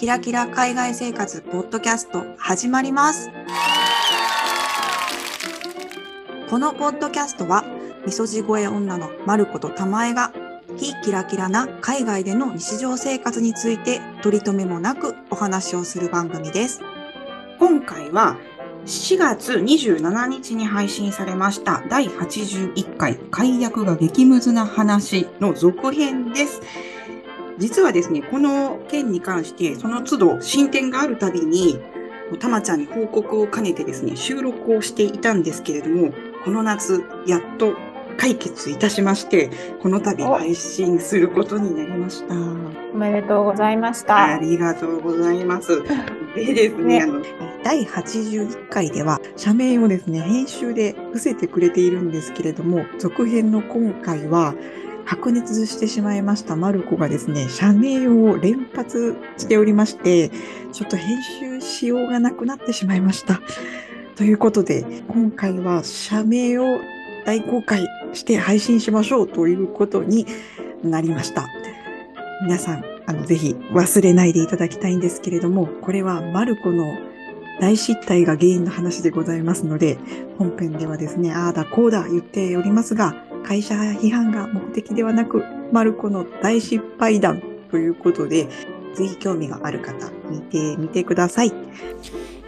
キラキラ海外生活ポッドキャスト始まります。このポッドキャストは、みそじ声女のまることたまえが、非キラキラな海外での日常生活について取り留めもなくお話をする番組です。今回は4月27日に配信されました第81回解約が激ムズな話の続編です。実はですね、この件に関してその都度進展があるたびに、たまちゃんに報告を兼ねてですね、収録をしていたんですけれども、この夏、やっと解決いたしまして、この度配信することになりました。おめでとうございましあた。りがとうございます。でですね、ねあの、第81回では、社名をですね、編集で伏せてくれているんですけれども、続編の今回は、白熱してしまいましたマルコがですね、社名を連発しておりまして、ちょっと編集しようがなくなってしまいました。ということで、今回は社名を大公開して配信しましょうということになりました。皆さん、あの、ぜひ忘れないでいただきたいんですけれども、これはマルコの大失態が原因の話でございますので、本編ではですね、ああだこうだ言っておりますが、会社批判が目的ではなく、マルコの大失敗談ということで、ぜひ興味がある方、見てみてください。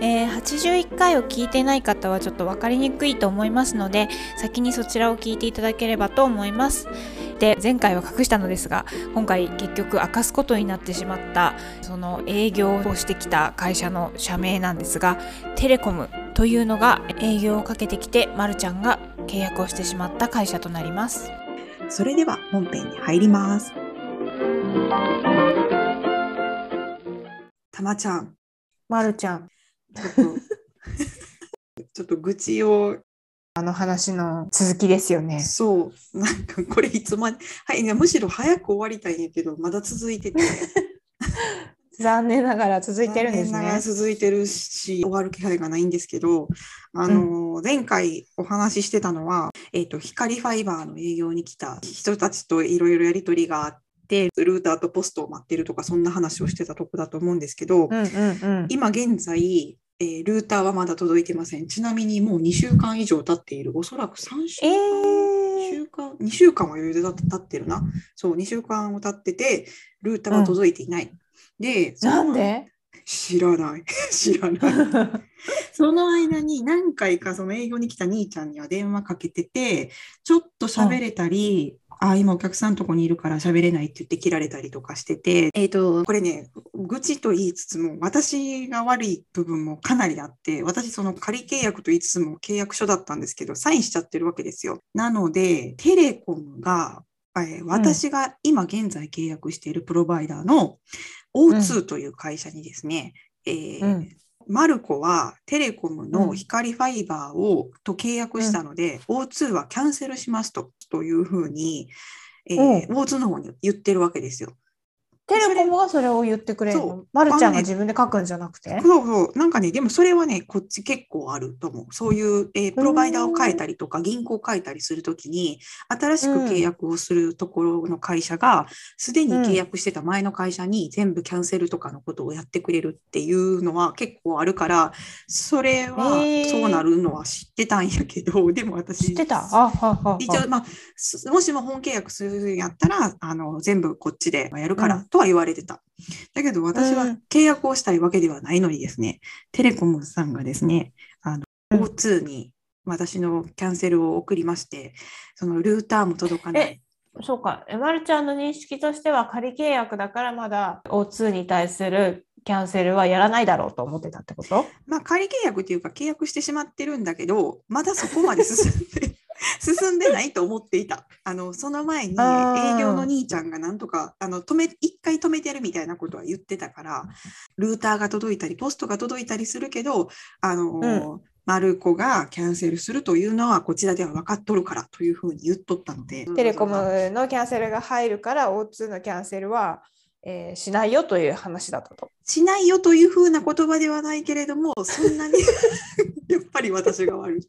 えー81回を聞いてない方はちょっと分かりにくいと思いますので先にそちらを聞いていただければと思いますで前回は隠したのですが今回結局明かすことになってしまったその営業をしてきた会社の社名なんですがテレコムというのが営業をかけてきてまるちゃんが契約をしてしまった会社となります。それでは本編に入ります。たまちゃん、まるちゃん。ちょっと、愚痴をあの話の続きですよね。そう、なんかこれいつまで、はい、いやむしろ早く終わりたいんやけど、まだ続いてて、残念ながら続いてるんですね続いてるし、終わる気配がないんですけど、あの、前回お話ししてたのは、えっ、と、光ファイバーの営業に来た人たちといろいろやりとりがあって、ルーターとポストを待ってるとか、そんな話をしてたとこだと思うんですけど、うんうんうん今現在、えールーターはまだ届いてません。ちなみにもう2週間以上経っている。おそらく3週え間、ー週間、2週間は余裕で経ってるな。そう、2週間を経ってて、ルーターは届いていない。で、そのなんで？知らない。知らない。その間に何回かその営業に来た兄ちゃんには電話かけてて、ちょっと喋れたり、あ、今お客さんのとこにいるから喋れないって言って切られたりとかしてて、えっ、と、これね、愚痴と言いつつも、私が悪い部分もかなりあって、私その仮契約と言いつつも契約書だったんですけど、サインしちゃってるわけですよ。なので、テレコムが、えー私が今現在契約しているプロバイダーの O2 という会社にですね、えーうん。マルコはテレコムの光ファイバーを、と契約したので、O2 はキャンセルしますとというふうに、えー O2 の方に言ってるわけですよ。テレコムがそれを言ってくれるまるちゃんが自分で書くんじゃなくて？そうそう。なんかね、でもそれはね、こっち結構あると思う。そういう、えープロバイダーを変えたりとか、銀行を変えたりするときに、新しく契約をするところの会社が、すでに契約してた前の会社に全部キャンセルとかのことをやってくれるっていうのは結構あるから、それはそうなるのは知ってたんやけど、でも私、知ってた？あははは一応、まあ、すもしも本契約するんやったら、あの、全部こっちでやるかうん。らとは言われてた。だけど私はうん契約をしたいわけではないのにですね、テレコムさんがですね、あの、うん O2 に私のキャンセルを送りまして、そのルーターも届かないえ。そうかえまるちゃんの認識としては仮契約だからまだ O2 に対するキャンセルはやらないだろうと思ってたってこと？まあ、仮契約っていうか契約してしまってるんだけど、まだそこまで進んで、進んでないと思っていた。あの、その前に営業の兄ちゃんがなんとか、あの、止め、一回止めてるみたいなことは言ってたから、ルーターが届いたり、ポストが届いたりするけど、あのー、マルコがキャンセルするというのはこちらでは分かっとるからというふうに言っとったので。テレコムのキャンセルが入るから O2 のキャンセルは、えーしないよという話だったと。しないよというふうな言葉ではないけれども、そんなに やっぱり私が悪い。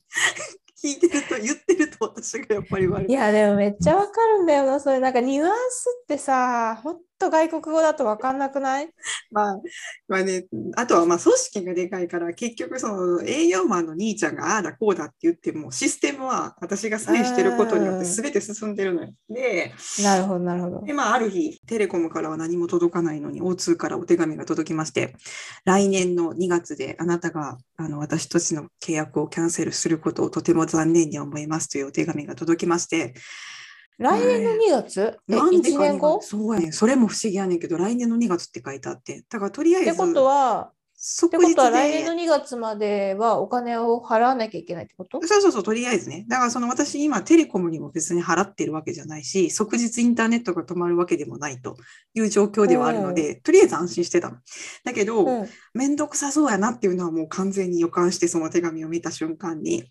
聞いてると言ってると私がやっぱり悪い。いやでもめっちゃわかるんだよなそれなんかニュアンスってさほんと外国語だとわかんなくない？まあ、まあね、あとはまあ組織がでかいから結局その営業マンの兄ちゃんがああだこうだって言ってもシステムは私がサインしてることによって全て進んでるのよ。でなるほどなるほどで、まあ、ある日テレコムからは何も届かないのに O2 からお手紙が届きまして来年の2月であなたがあの私たちの契約をキャンセルすることをとても残念に思いますというお手紙が届きまして来年の2月？えなんで1か年後？そうやねん。それも不思議やねんけど来年の2月って書いてあって。だからとりあえず。ってことはってことは来年ので2月まではお金を払わなきゃいけないってこと？そうそうそう、とりあえずね。だからその私今テレコムにも別に払ってるわけじゃないし、即日インターネットが止まるわけでもないという状況ではあるので、とりあえず安心してたの。だけど、うんめんどくさそうやなっていうのはもう完全に予感してその手紙を見た瞬間に。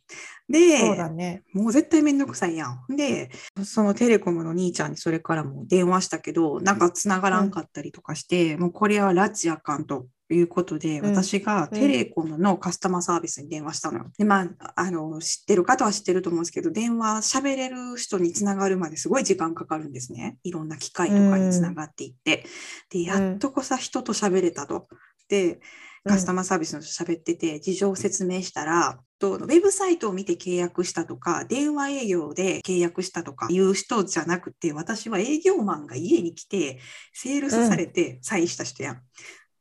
そうだで、ね。もう絶対めんどくさいやん。で、そのテレコムの兄ちゃんにそれからも電話したけど、なんか繋がらんかったりとかして、もうこれは拉致あかんと。いうことで、うん私がテレコムのカスタマーサービスに電話したのよ。で、まあ、あの、知ってる方は知ってると思うんですけど、電話喋れる人につながるまですごい時間かかるんですね。いろんな機械とかにつながっていって。で、やっとこさ人と喋れたと。で、カスタマーサービスの人喋ってて、事情を説明したら、とウェブサイトを見て契約したとか、電話営業で契約したとかいう人じゃなくて、私は営業マンが家に来て、セールスされてサインした人やん。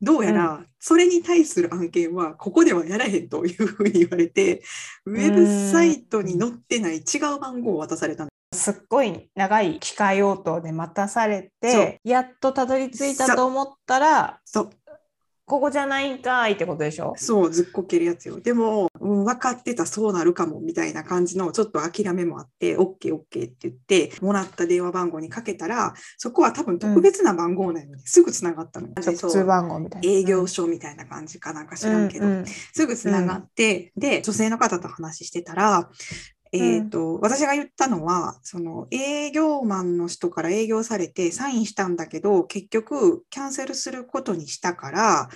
どうやら、それに対する案件は、ここではやらへんというふうに言われて、ウェブサイトに載ってない違う番号を渡されたの。す。っごい長い機械応答で待たされて、やっとたどり着いたと思ったら、そう、ここじゃないんかいってことでしょ？そう、ずっこけるやつよ。でも、うん、分かってた、そうなるかも、みたいな感じの、ちょっと諦めもあって、OK、OK って言って、もらった電話番号にかけたら、そこは多分特別な番号なのに、すぐつながったのよ。直通番号みたいな。営業所みたいな感じかなんか知らんけど、うんうんすぐつながって、で、女性の方と話してたら、えっ、と、私が言ったのは、その営業マンの人から営業されてサインしたんだけど、結局キャンセルすることにしたから、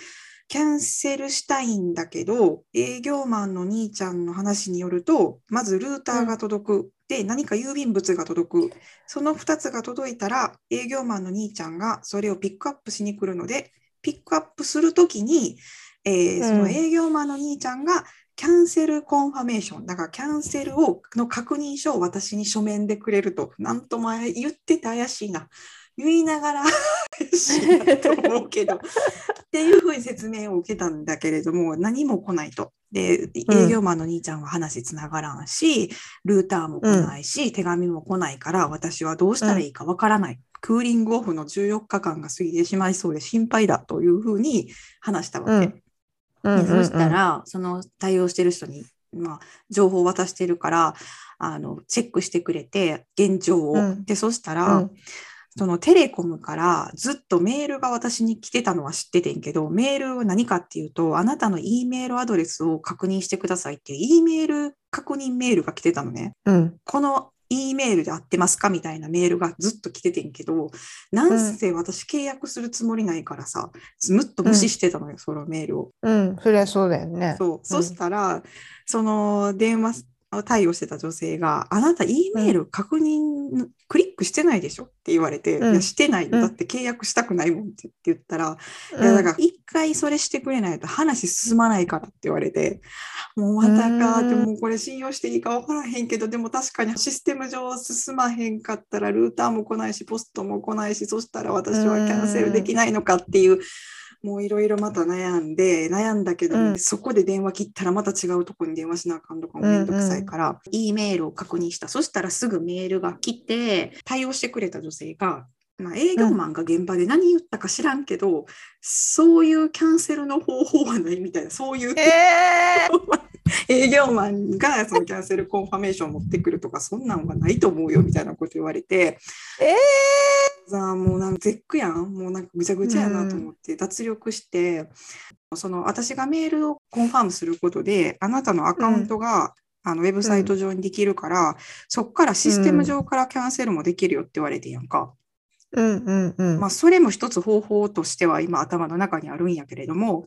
キャンセルしたいんだけど、営業マンの兄ちゃんの話によると、まずルーターが届く。で、何か郵便物が届く。その2つが届いたら、営業マンの兄ちゃんがそれをピックアップしに来るので、ピックアップするときに、えーうんその営業マンの兄ちゃんがキャンセルコンファメーション、だからキャンセルをの確認書を私に書面でくれると、なんと前言ってて怪しいな。言いながら怪しいなと思うけど、っていうふうに説明を受けたんだけれども、何も来ないと。で、営業マンの兄ちゃんは話つながらんし、ルーターも来ないし、手紙も来ないから、私はどうしたらいいかわからない。クーリングオフの14日間が過ぎてしまいそうで心配だというふうに話したわけ。でそしたら、その対応してる人に、まあ、情報を渡してるから、あの、チェックしてくれて、現状を。うんで、そしたうら、んそのテレコムからずっとメールが私に来てたのは知っててんけど、メールは何かっていうと、あなたの E メールアドレスを確認してくださいっていう E メール確認メールが来てたのね。うんこの E メールで合ってますかみたいなメールがずっと来ててんけど、なんせ私契約するつもりないからさ、ずっと無視してたのよ、そのメールを。うん、そりゃそうだよね。そう。そしたら、その電話対応してた女性が、あなた E メール確認、クリックしてないでしょって言われて、うん。いや、してないだって契約したくないもんって言ったら、うん。いや、だから一回それしてくれないと話進まないからって言われて、もうまたかって、うん。もうこれ信用していいか分からへんけど、でも確かにシステム上進まへんかったら、ルーターも来ないし、ポストも来ないし、そしたら私はキャンセルできないのかっていう、もういろいろまた悩んで、悩んだけど、うん。そこで電話切ったらまた違うところに電話しなあかんとかもめんどくさいから、E メールを確認した。そしたらすぐメールが来て、対応してくれた女性が、まあ、営業マンが現場で何言ったか知らんけど、そういうキャンセルの方法はないみたいな、そういうえ 営業マンがそのキャンセルコンファメーション持ってくるとか、そんなんはないと思うよみたいなこと言われて、ー、えさあもうなんか絶句やん。もうなんかぐちゃぐちゃやなと思って脱力して、その私がメールをコンファームすることであなたのアカウントが、あのウェブサイト上にできるから、そこからシステム上からキャンセルもできるよって言われてんやんか。うんうんうん。まあ、それも一つ方法としては今頭の中にあるんやけれども、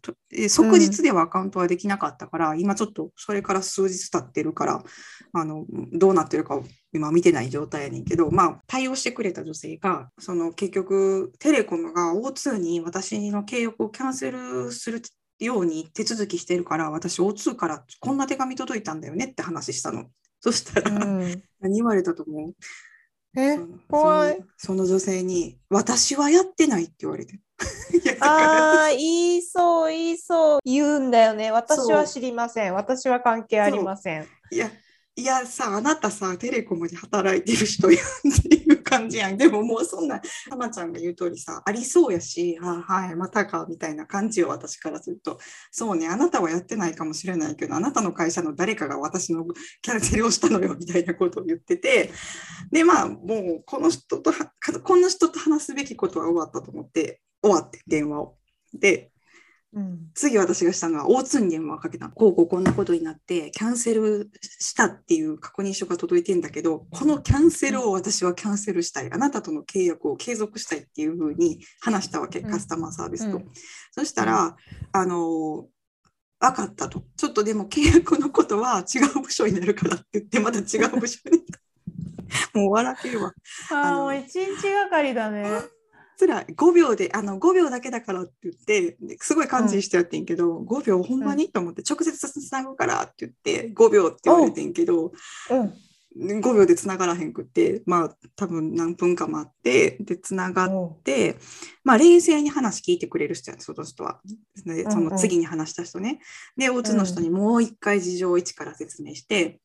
即日ではアカウントはできなかったから、今ちょっとそれから数日経ってるから、あの、どうなってるかを今見てない状態やねんけど、まあ、対応してくれた女性が、その結局、テレコムが O2 に私の契約をキャンセルするように手続きしてるから、私 O2 からこんな手紙届いたんだよねって話したの。そしたら、うん、何言われたと思う？え怖い。その女性に、私はやってないって言われて。ああ、言いそう、言いそう。言うんだよね。私は知りません。私は関係ありません。いや、いやさ、あなたさ、テレコムで働いてる人やんっていう感じやん。でももうそんな、たまちゃんが言う通りさ、ありそうやし、あはい、またか、みたいな感じよ、私からすると。そうね、あなたはやってないかもしれないけど、あなたの会社の誰かが私のキャンセルをしたのよ、みたいなことを言ってて、で、まあ、もう、この人とは、この人と話すべきことは終わったと思って、終わって、電話を。で、うん。次私がしたのは O2 に電話をかけた。こうこうこんなことになって、キャンセルしたっていう確認書が届いてんだけど、このキャンセルを私はキャンセルしたい。あなたとの契約を継続したいっていうふうに話したわけ、うんカスタマーサービスと。うんそしたら、あの分かったと。ちょっとでも契約のことは違う部署になるからって言って、また違う部署に。もう笑ってるわ。ああ、もう一日がかりだね。つらい5秒であの5秒だけだからって言ってですごい感心してやってんけど、5秒ほんまに、と思って直接つなぐからって言って5秒って言われてんけどうん。5秒でつながらへんくってまあ多分何分か待ってでつながっおう。てまあ冷静に話聞いてくれる人やその人は。でそうんうん。の次に話した人ね、で大津の人にもう一回事情を一から説明して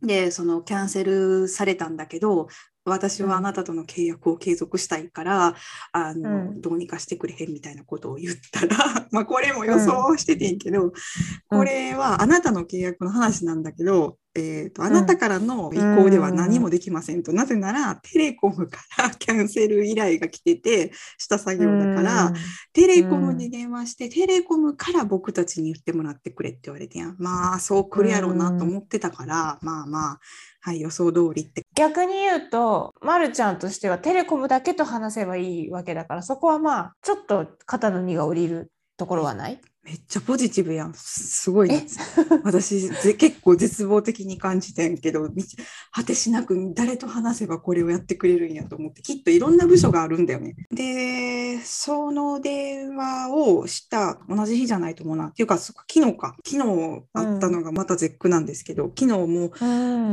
でそのキャンセルされたんだけど私はあなたとの契約を継続したいから、あのうん。どうにかしてくれへんみたいなことを言ったら まあこれも予想しててんけど、これはあなたの契約の話なんだけど、えーとあなたからの意向では何もできませんと、なぜならテレコムから キャンセル依頼が来ててした作業だから、テレコムに電話して、テレコムから僕たちに言ってもらってくれって言われてや。ん。まあ、そう来るやろうなと思ってたから、まあまあ、はい、予想通りって。逆に言うと、まるちゃんとしてはテレコムだけと話せばいいわけだから、そこはまあ、ちょっと肩の荷が下りるところはない？めっちゃポジティブやん。すすごい。私ぜ結構絶望的に感じてんけどみ果てしなく誰と話せばこれをやってくれるんやと思ってきっといろんな部署があるんだよね。でその電話をした同じ日じゃないと思うなっていうか昨日か昨日あったのがまた絶句なんですけど、昨日もう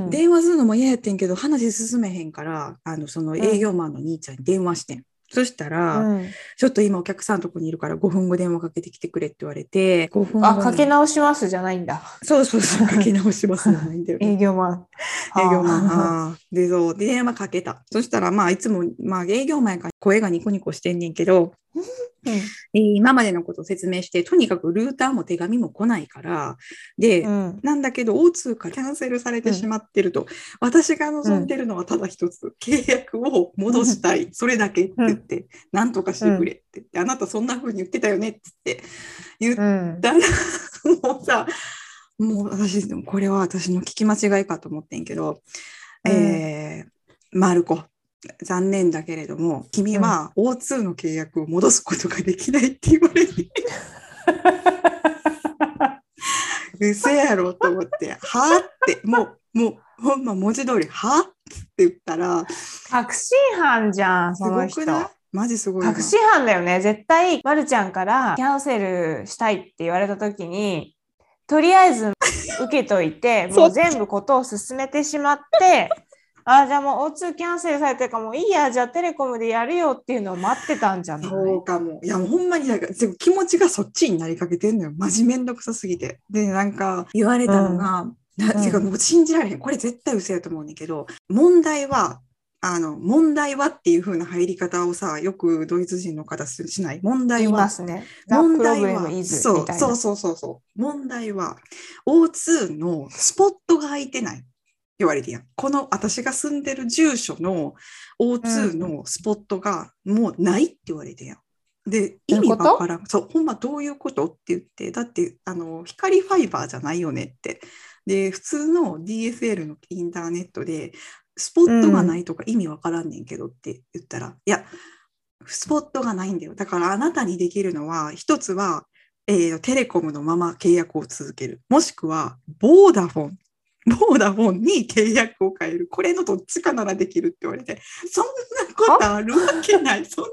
ん電話するのも嫌やってんけど話進めへんからあのその営業マンの兄ちゃんに電話してん。そしたら、うんちょっと今お客さんのとこにいるから5分後電話かけてきてくれって言われて、5分後あ、にかけ直しますじゃないんだ。そうそうそう、かけ直しますじゃないんだよね。営業マン。営業マン。ああーで、そう、で電話かけた。そしたら、まあ、いつも、まあ、営業マンやから声がニコニコしてんねんけど、ー えー今までのことを説明して、とにかくルーターも手紙も来ないから、で、うん。なんだけど、O2 からキャンセルされてしまってると、私が望んでるのはただ一つ、契約を戻したい、それだけって言って、なんとかしてくれって。言って、あなたそんな風に言ってたよねって言って、言っうん。だらもうさもう私これは私の聞き間違いかと思ってんけど、うん。えーマルコ残念だけれども君は O2 の契約を戻すことができないって言われて 嘘やろと思って「はあ?」ってもうもうほんま文字通り「はあ?」って言ったら確信犯じゃん、すその人。マジすごいな確信犯だよね。絶対、まるちゃんからキャンセルしたいって言われた時に、とりあえず受けといて、もう全部ことを進めてしまって、あじゃあもう O2 キャンセルされてるからもういいや、じゃあテレコムでやるよっていうのを待ってたんじゃない？そうかも。いや、もうほんまになんか、気持ちがそっちになりかけてんのよ。マジめんどくさすぎて。で、なんか、言われたのが、なうんてかもう信じられへん。これ絶対嘘やと思うねんだけど、問題は、あの、問題はっていう風な入り方をさ、よくドイツ人の方すしない？問題は、問題はそう。そうそうそうそう。問題は、O2 のスポットが空いてない。言われてやん。この私が住んでる住所の O2 のスポットがもうないって言われてやん。で、ど意味わからん。そう、ほんまどういうことって言って、だって、あの、光ファイバーじゃないよねって。で、普通の DSL のインターネットで、スポットがないとか意味わからんねんけどって言ったら、いや、スポットがないんだよ。だからあなたにできるのは、一つは、えーテレコムのまま契約を続ける。もしくは、ボーダフォン。ボーダフォンに契約を変える。これのどっちかならできるって言われて、そんなことあるわけない。そんな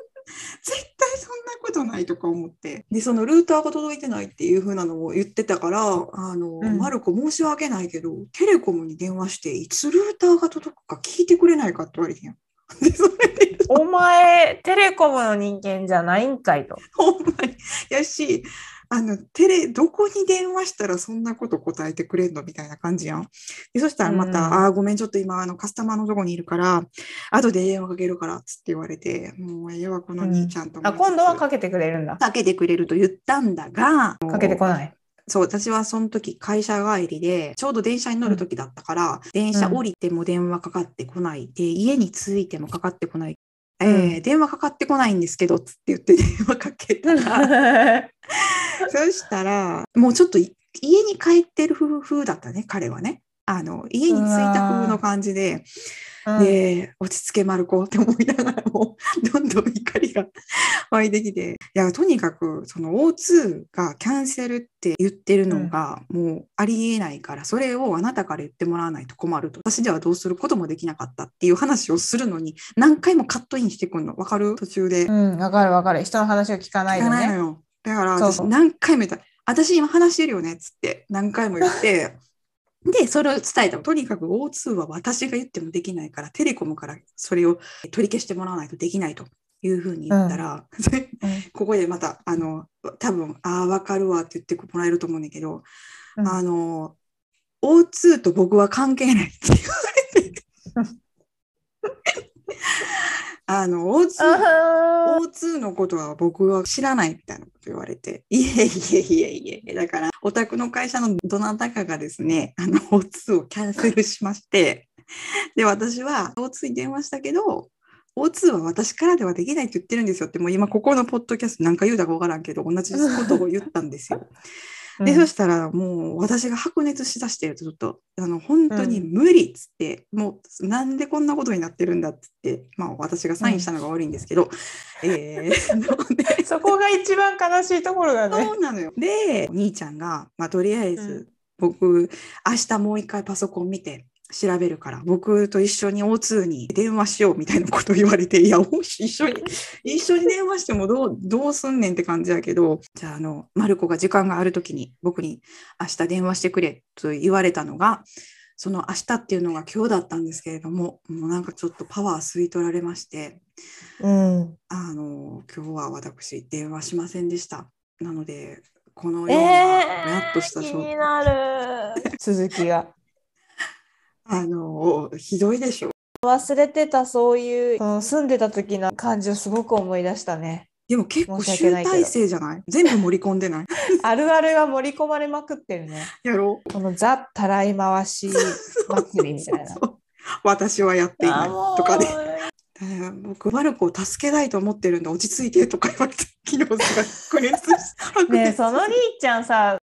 絶対そんなことないとか思って。で、そのルーターが届いてないっていう風なのを言ってたから、あの、うんマルコ申し訳ないけど、テレコムに電話して、いつルーターが届くか聞いてくれないかって言われてん。で、それで、お前、テレコムの人間じゃないんかいと。ほんまに。やし、あの、テレ、どこに電話したらそんなこと答えてくれんの？みたいな感じやん。で、そしたらまた、うんああー、ごめん、ちょっと今、あの、カスタマーのとこにいるから、後で電話かけるから、つって言われて、もう、ええわ、この兄ちゃんと思あ、いつつ今度はかけてくれるんだ。かけてくれると言ったんだが、かけてこない。そう、私はその時会社帰りで、ちょうど電車に乗る時だったから、電車降りても電話かかってこない。で、家に着いてもかかってこない。えー電話かかってこないんですけど、つって言って電話かけたら、そしたら、もうちょっとい家に帰ってる風風だったね、彼はね。あの、家に着いた風の感じで、うんで、落ち着け、マルコって思いながらも、どんどん怒りが湧いてきて、いや、とにかく、その O2 がキャンセルって言ってるのが、もうありえないから、それをあなたから言ってもらわないと困ると。私ではどうすることもできなかったっていう話をするのに、何回もカットインしてくんの。わかる？途中で。うん、わかるわかる。人の話を聞かないで聞かないのね。よ。だから私何回も言った。私今話してるよねっつって何回も言って。で、それを伝えたの。とにかく O2 は私が言ってもできないから、テレコムからそれを取り消してもらわないとできないというふうに言ったら、うんここでまた、あの、多分、ああ、わかるわって言ってもらえると思うんだけど、うんあの、O2 と僕は関係ないって言われて。あの、O2、あ O2 のことは僕は知らないみたいなこと言われて、いえいえいえいえ、だから、お宅の会社のどなたかがですね、あの、O2 をキャンセルしまして、で、私は O2 に電話したけど、O2 は私からではできないって言ってるんですよって、もう今ここのポッドキャスト何回言うたかわからんけど、同じことを言ったんですよ。ーで、そしたらもう私が白熱しだしてるとちょっと、あの、本当に無理っつって、もうなんでこんなことになってるんだっつって、まあ私がサインしたのが悪いんですけど、えー ので。そこが一番悲しいところだね。そうなのよ。で、お兄ちゃんが、まあとりあえず、僕、明日もう一回パソコン見て、調べるから、僕と一緒に O2 に電話しようみたいなこと言われて、いや、一緒に、一緒に電話してもどう、どうすんねんって感じやけど、じゃあ、あの、マルコが時間があるときに僕に明日電話してくれと言われたのが、その明日っていうのが今日だったんですけれども、もうなんかちょっとパワー吸い取られまして、うん。あの、今日は私電話しませんでした。なので、このような、えぼやっとしたー、気状態になる。続きが。あの、ひどいでしょ。忘れてたそういうその住んでた時の感じをすごく思い出したね。でも結構集大成じゃない？全部盛り込んでない？あるあるが盛り込まれまくってるね。やろこのザ・たらい回し 祭りみたいな。私はやっていないとかで、えー僕、マルコを助けたいと思ってるんで落ち着いてとか言われて、昨日すごい白熱ねその兄ちゃんさ、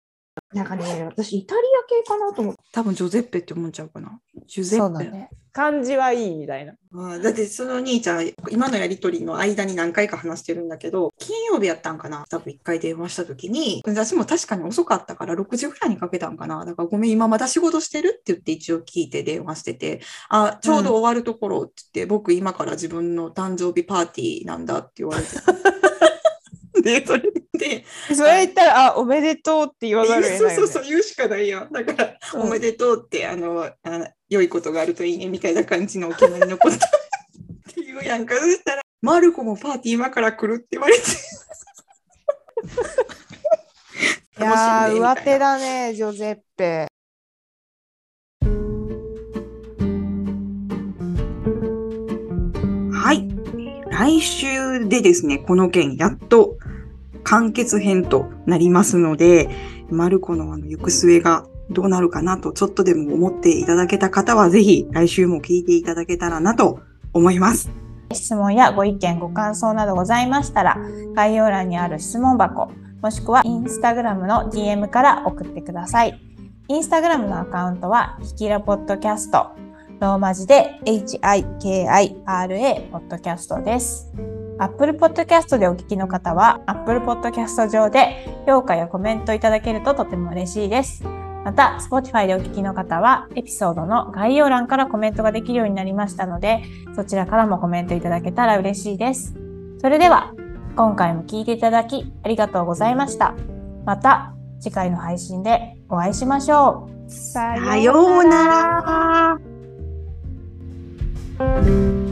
なんかね、私イタリア系かなと思って。多分ジョゼッペって思っちゃうかな。ジュゼッペ。そうだね。感じはいいみたいな。あーだってその兄ちゃん、今のやりとりの間に何回か話してるんだけど、金曜日やったんかな多分一回電話した時に、私も確かに遅かったから6時ぐらいにかけたんかなだからごめん、今まだ仕事してるって言って一応聞いて電話してて、あ、ちょうど終わるところって言って、僕今から自分の誕生日パーティーなんだって言われて。で、それで、それ言ったら、あ、おめでとうって言わざるを得ないよ、ね。そうそうそう、言うしかないやん。だから、うんおめでとうって、あの、あの良いことがあるといいねみたいな感じのお決まりのことっていうやんか。そしたら、マルコもパーティー今から来るって言われて。いやー、上手だね、ジョゼッペ。はい。来週でですね、この件、やっと完結編となりますので、マルコのあの行く末がどうなるかなと、ちょっとでも思っていただけた方は、ぜひ来週も聞いていただけたらなと思います。質問やご意見、ご感想などございましたら、概要欄にある質問箱、もしくはインスタグラムの DM から送ってください。インスタグラムのアカウントは、ひきらポッドキャスト、ローマ字で HIKIRA ポッドキャストです。Apple Podcast でお聞きの方は Apple Podcast 上で評価やコメントいただけるととても嬉しいです。また、Spotify でお聞きの方はエピソードの概要欄からコメントができるようになりましたので、そちらからもコメントいただけたら嬉しいです。それでは、今回も聞いていただきありがとうございました。また次回の配信でお会いしましょう。ささようなら。